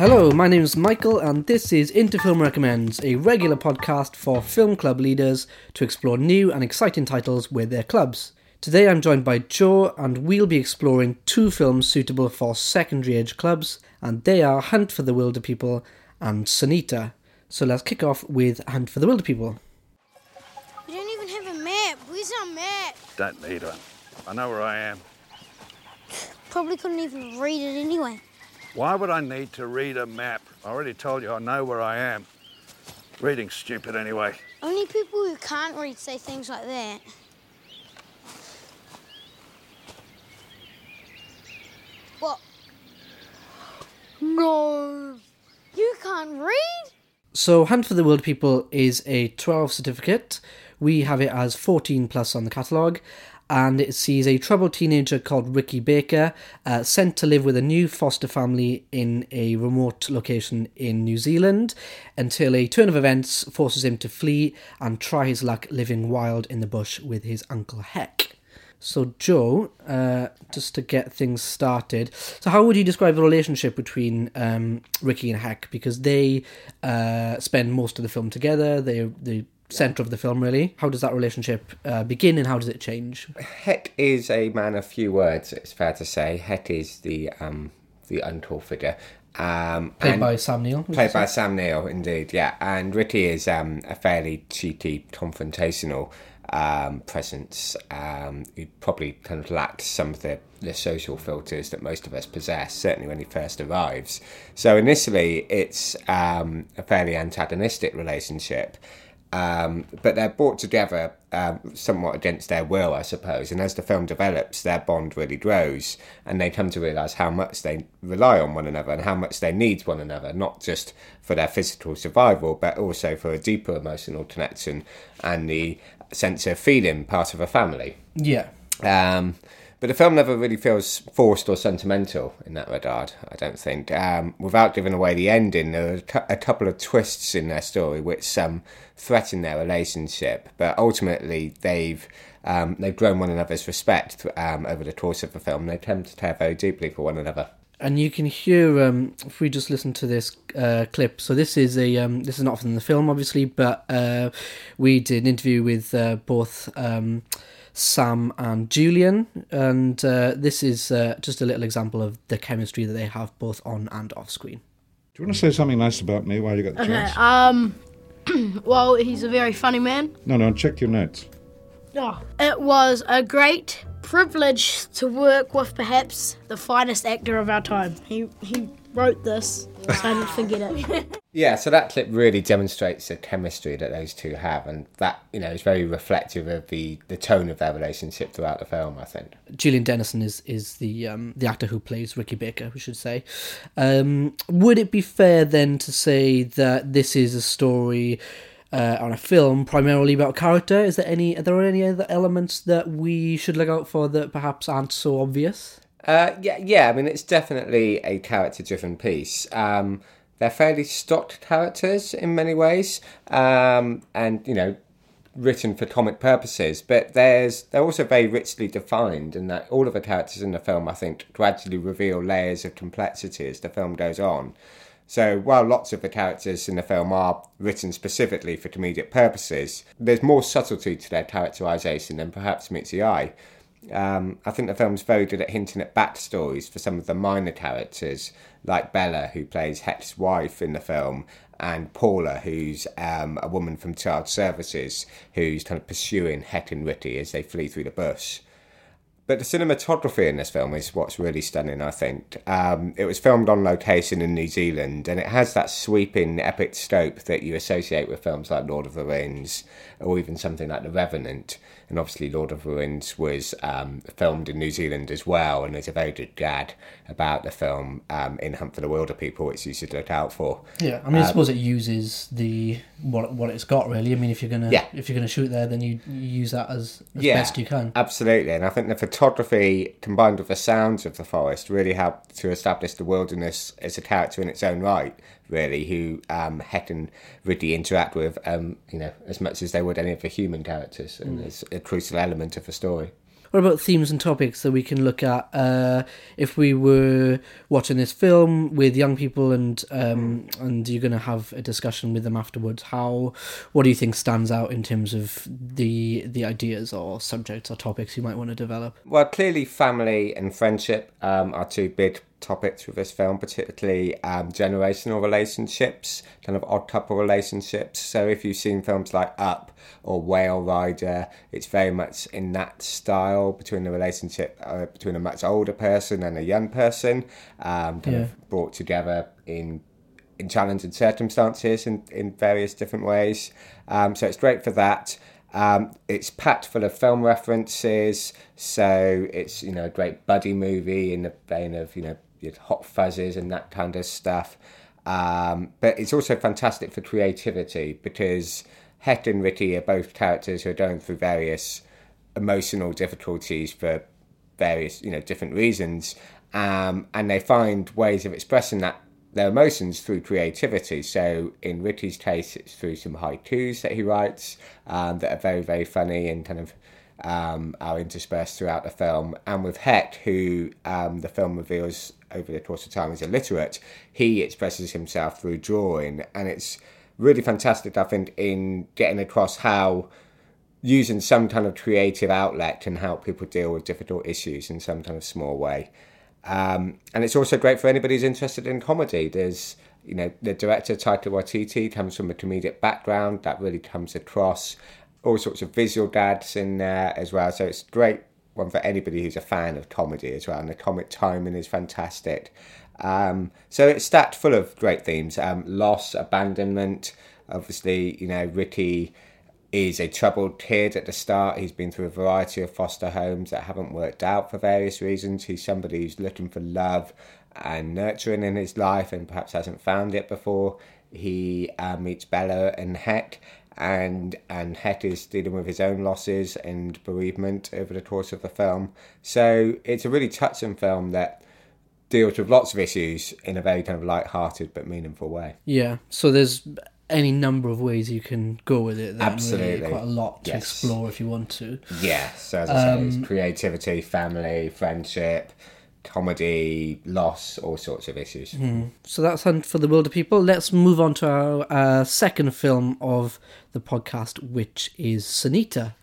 Hello, my name is Michael, and this is Into Film Recommends, a regular podcast for film club leaders to explore new and exciting titles with their clubs. Today I'm joined by Joe, and we'll be exploring two films suitable for secondary age clubs, and they are Hunt for the Wilderpeople and Sonita. So let's kick off with Hunt for the Wilderpeople. We don't even have a map. Where's our map? Don't need one. I know where I am. Probably couldn't even read it anyway. Why would I need to read a map? I already told you I know where I am. Reading's stupid anyway. Only people who can't read say things like that. What? No. You can't read? So, Hunt for the Wilderpeople is a 12 certificate. We have it as 14 plus on the catalogue, and it sees a troubled teenager called Ricky Baker uh, sent to live with a new foster family in a remote location in New Zealand until a turn of events forces him to flee and try his luck living wild in the bush with his uncle Hec. So, Joe, uh, just to get things started, so how would you describe the relationship between um, Ricky and Hec? Because they uh, spend most of the film together. They're the center of the film, really. How does that relationship uh, begin, and how does it change? Hec is a man of few words. It's fair to say. Hec is the um, the untall figure. Um, Played by Sam Neill. Played by Sam Neill, indeed, yeah. And Ricky is um, a fairly cheeky, confrontational um, presence. Um, he probably kind of lacks some of the, the social filters that most of us possess, certainly when he first arrives. So initially, it's um, a fairly antagonistic relationship. Um, but they're brought together um, somewhat against their will, I suppose. And as the film develops, their bond really grows, and they come to realise how much they rely on one another and how much they need one another, not just for their physical survival, but also for a deeper emotional connection and the sense of feeling part of a family. Yeah. Um, but the film never really feels forced or sentimental in that regard, I don't think. Um, without giving away the ending, there are a couple of twists in their story which um, threaten their relationship, but ultimately they've um, they've grown one another's respect um, over the course of the film. They tend to care very deeply for one another. and you can hear um, if we just listen to this uh, clip. So this is a um, this is not from the film, obviously, but uh, we did an interview with uh, both Sam and Julian, and uh, this is uh, just a little example of the chemistry that they have both on and off screen. Do you want to say something nice about me while you got the Okay, chance? um, well, he's a very funny man. no, no, check your notes. Oh. It was a great privilege to work with perhaps the finest actor of our time. He he wrote this, so I didn't forget it. Yeah, so that clip really demonstrates the chemistry that those two have, and that you know is very reflective of the the tone of their relationship throughout the film. I think. Julian Dennison is is the um, the actor who plays Ricky Baker, we should say. Um, would it be fair then to say that this is a story uh, on a film primarily about character? Is there any are there any other elements that we should look out for that perhaps aren't so obvious? Uh, yeah, yeah. I mean, it's definitely a character-driven piece. Um, they're fairly stocked characters in many ways, um, and you know, written for comic purposes. But there's they're also very richly defined, and that all of the characters in the film, I think, gradually reveal layers of complexity as the film goes on. So while lots of the characters in the film are written specifically for comedic purposes, there's more subtlety to their characterisation than perhaps meets the eye. Um, I think the film's very good at hinting at backstories for some of the minor characters, like Bella, who plays Hec's wife in the film, and Paula, who's um, a woman from Child Services, who's kind of pursuing Hec and Ricky as they flee through the bush. But the cinematography in this film is what's really stunning, I think. Um, it was filmed on location in New Zealand, and it has that sweeping, epic scope that you associate with films like Lord of the Rings, or even something like The Revenant. And obviously, Lord of the Rings was um, filmed in New Zealand as well, and there's a very good gag about the film um, in Hunt for the Wilderpeople, which you should look out for. Yeah, I mean, I suppose it uses the what what it's got really. I mean, if you're gonna Yeah. if you're gonna shoot there, then you, you use that as, as Yeah. best you can. Absolutely, and I think the photography combined with the sounds of the forest really helped to establish the wilderness as a character in its own right. Really, who um, Hec and Ridley interact with, um, you know, as much as they would any of the human characters, and it's a crucial element of the story. What about themes and topics that we can look at uh, if we were watching this film with young people and um, and you're going to have a discussion with them afterwards? How what do you think stands out in terms of the the ideas or subjects or topics you might want to develop? Well, clearly, family and friendship um, are two big topics with this film, particularly um, generational relationships, kind of odd couple relationships. So, if you've seen films like Up or Whale Rider, it's very much in that style between the relationship uh, between a much older person and a young person, um, kind Yeah. of brought together in in challenging circumstances in, in various different ways. Um, so it's great for that. Um, it's packed full of film references, so it's you know a great buddy movie in the vein of you know Hot Fuzzes and that kind of stuff. Um, but it's also fantastic for creativity because Hec and Ricky are both characters who are going through various emotional difficulties for various you know different reasons. Um, and they find ways of expressing that their emotions through creativity. So in Ricky's case it's through some haikus that he writes um, that are very very funny and kind of um, are interspersed throughout the film. And with Hec who um, the film reveals over the course of time is illiterate he expresses himself through drawing and it's really fantastic I think in getting across how using some kind of creative outlet can help people deal with difficult issues in some kind of small way. Um, and it's also great for anybody who's interested in comedy. There's, you know, the director Taika Waititi comes from a comedic background that really comes across. All sorts of visual gags in there as well. So it's great one for anybody who's a fan of comedy as well. And the comic timing is fantastic. Um, so it's stacked full of great themes: um, loss, abandonment. Obviously, you know, Ricky is a troubled kid at the start. He's been through a variety of foster homes that haven't worked out for various reasons. He's somebody who's looking for love and nurturing in his life and perhaps hasn't found it before. He uh, meets Bella and Hec, and and Hec is dealing with his own losses and bereavement over the course of the film. So it's a really touching film that deals with lots of issues in a very kind of light-hearted but meaningful way. Yeah, so there's any number of ways you can go with it. then, really. Absolutely. quite a lot to Yes. explore if you want to. Yeah, so as I say, it's um, creativity, family, friendship, comedy, loss, all sorts of issues. Mm. So that's for the Wilderpeople. Let's move on to our uh, second film of the podcast, which is Sonita.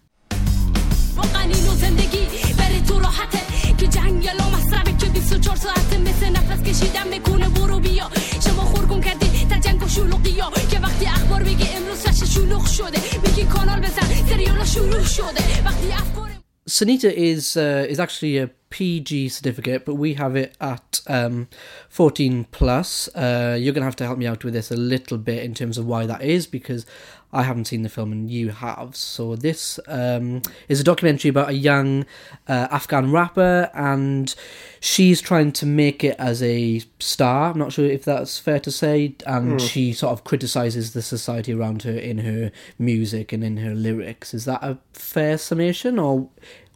Sonita is uh, is actually a PG certificate, but we have it at um, 14 plus. Uh, you're gonna have to help me out with this a little bit in terms of why that is because I haven't seen the film and you have. So this um, is a documentary about a young uh, Afghan rapper, and she's trying to make it as a star. I'm not sure if that's fair to say, and she sort of criticizes the society around her in her music and in her lyrics. Is that a fair summation, or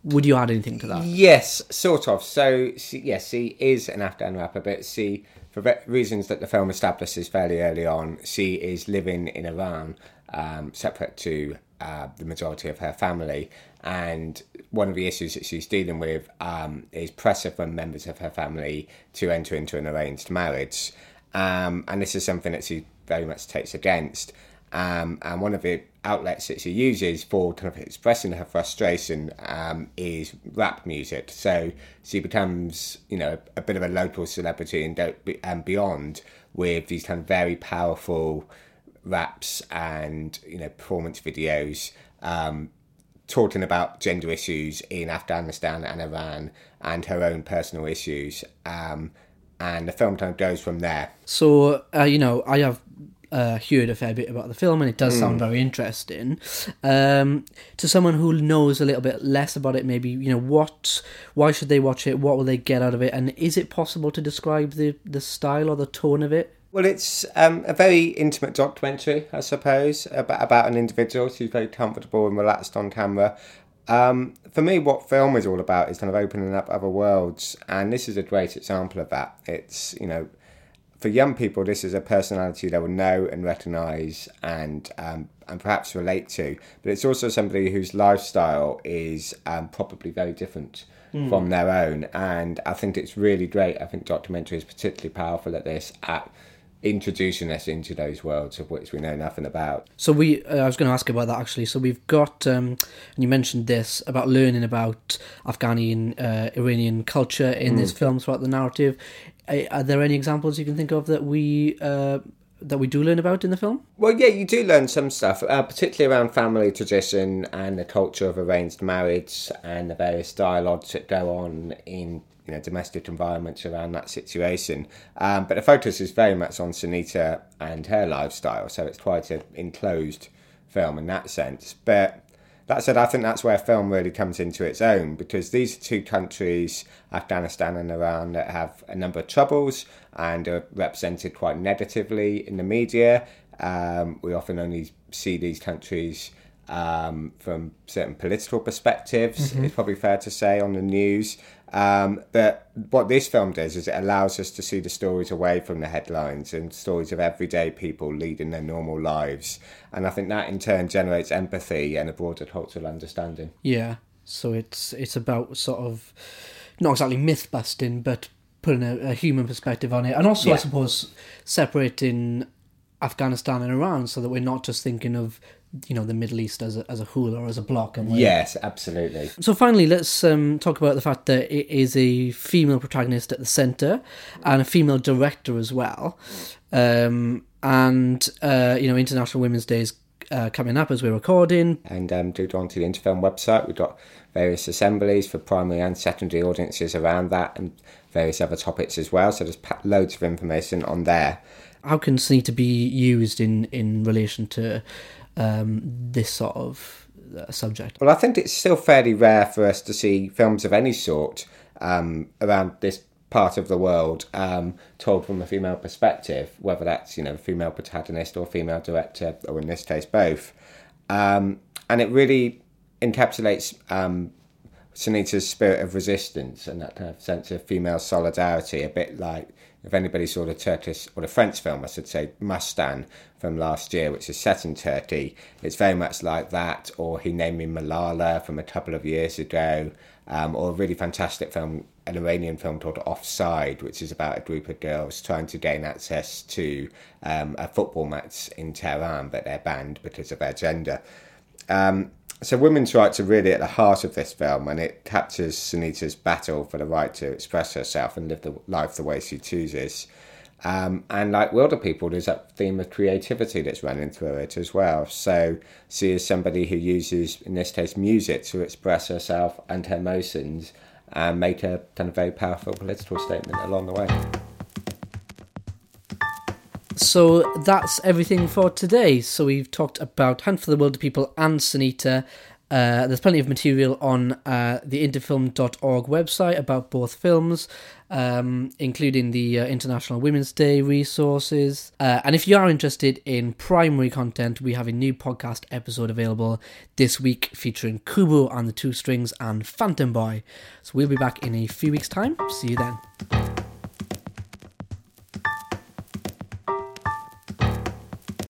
would you add anything to that? Yes, sort of. So, yes, she is an Afghan rapper, but she, for reasons that the film establishes fairly early on, she is living in Iran, um, separate to uh, the majority of her family. And one of the issues that she's dealing with um, is pressure from members of her family to enter into an arranged marriage. Um, and this is something that she very much takes against. Um, and one of the outlets that she uses for kind of expressing her frustration um, is rap music. So she becomes, you know, a bit of a local celebrity and, and beyond with these kind of very powerful raps and you know performance videos um, talking about gender issues in Afghanistan and Iran and her own personal issues. Um, and the film kind of goes from there. So, uh, you know, I have uh, heard a fair bit about the film, and it does sound very interesting. Um, to someone who knows a little bit less about it, maybe you know what, why should they watch it? What will they get out of it? And is it possible to describe the the style or the tone of it? Well, it's um, a very intimate documentary, I suppose, about, about an individual who's very comfortable and relaxed on camera. Um, for me, what film is all about is kind of opening up other worlds, and this is a great example of that. It's, you know, for young people, this is a personality they will know and recognise and um, and perhaps relate to. But it's also somebody whose lifestyle is um, probably very different from their own. And I think it's really great. I think documentary is particularly powerful at this at introducing us into those worlds of which we know nothing about. So we, uh, I was going to ask about that actually. So we've got, um, and you mentioned this about learning about Afghani and uh, Iranian culture in this film throughout the narrative. Uh, are there any examples you can think of that we uh, that we do learn about in the film? Well, yeah, you do learn some stuff, uh, particularly around family tradition and the culture of arranged marriage and the various dialogues that go on in you know domestic environments around that situation. Um, but the focus is very much on Sonita and her lifestyle, so it's quite an enclosed film in that sense. But that said, I think that's where film really comes into its own because these are two countries, Afghanistan and Iran, that have a number of troubles and are represented quite negatively in the media. Um, we often only see these countries um, from certain political perspectives, it's probably fair to say, on the news. Um, but what this film does is it allows us to see the stories away from the headlines and stories of everyday people leading their normal lives. And I think that in turn generates empathy and a broader cultural understanding. Yeah. So it's it's about sort of not exactly myth busting, but putting a, a human perspective on it, and also I suppose separating Afghanistan and Iran, so that we're not just thinking of you know the Middle East as a, as a whole or as a block. And Yes, absolutely. So finally, let's um, talk about the fact that it is a female protagonist at the centre and a female director as well. Um, and uh, you know, International Women's Day is uh, coming up as we're recording. and um, do go onto the Into Film website. We've got various assemblies for primary and secondary audiences around that and various other topics as well. So there's loads of information on there. How can Sonita be used in in relation to um, this sort of uh, subject? Well, I think it's still fairly rare for us to see films of any sort um, around this part of the world um, told from a female perspective, whether that's you know a female protagonist or female director, or in this case both. Um, and it really encapsulates um, Sonita's spirit of resistance and that kind of sense of female solidarity, a bit like if anybody saw the Turkish or the French film, I should say, Mustang from last year, which is set in Turkey. It's very much like that, or He Named Me Malala from a couple of years ago, um, or a really fantastic film, an Iranian film called Offside, which is about a group of girls trying to gain access to um, a football match in Tehran, but they're banned because of their gender. Um, so women's rights are really at the heart of this film, and it captures Sonita's battle for the right to express herself and live the life the way she chooses. Um, and like Wilderpeople, there's that theme of creativity that's running through it as well. So she is somebody who uses, in this case, music to express herself and her emotions and make a kind of very powerful political statement along the way. So that's everything for today. So we've talked about Hunt for the Wilderpeople and Sonita. Uh, there's plenty of material on uh, the intofilm.org website about both films, um, including the uh, International Women's Day resources. Uh, and if you are interested in primary content, we have a new podcast episode available this week featuring Kubo and the two strings and Phantom Boy. So we'll be back in a few weeks' time. See you then.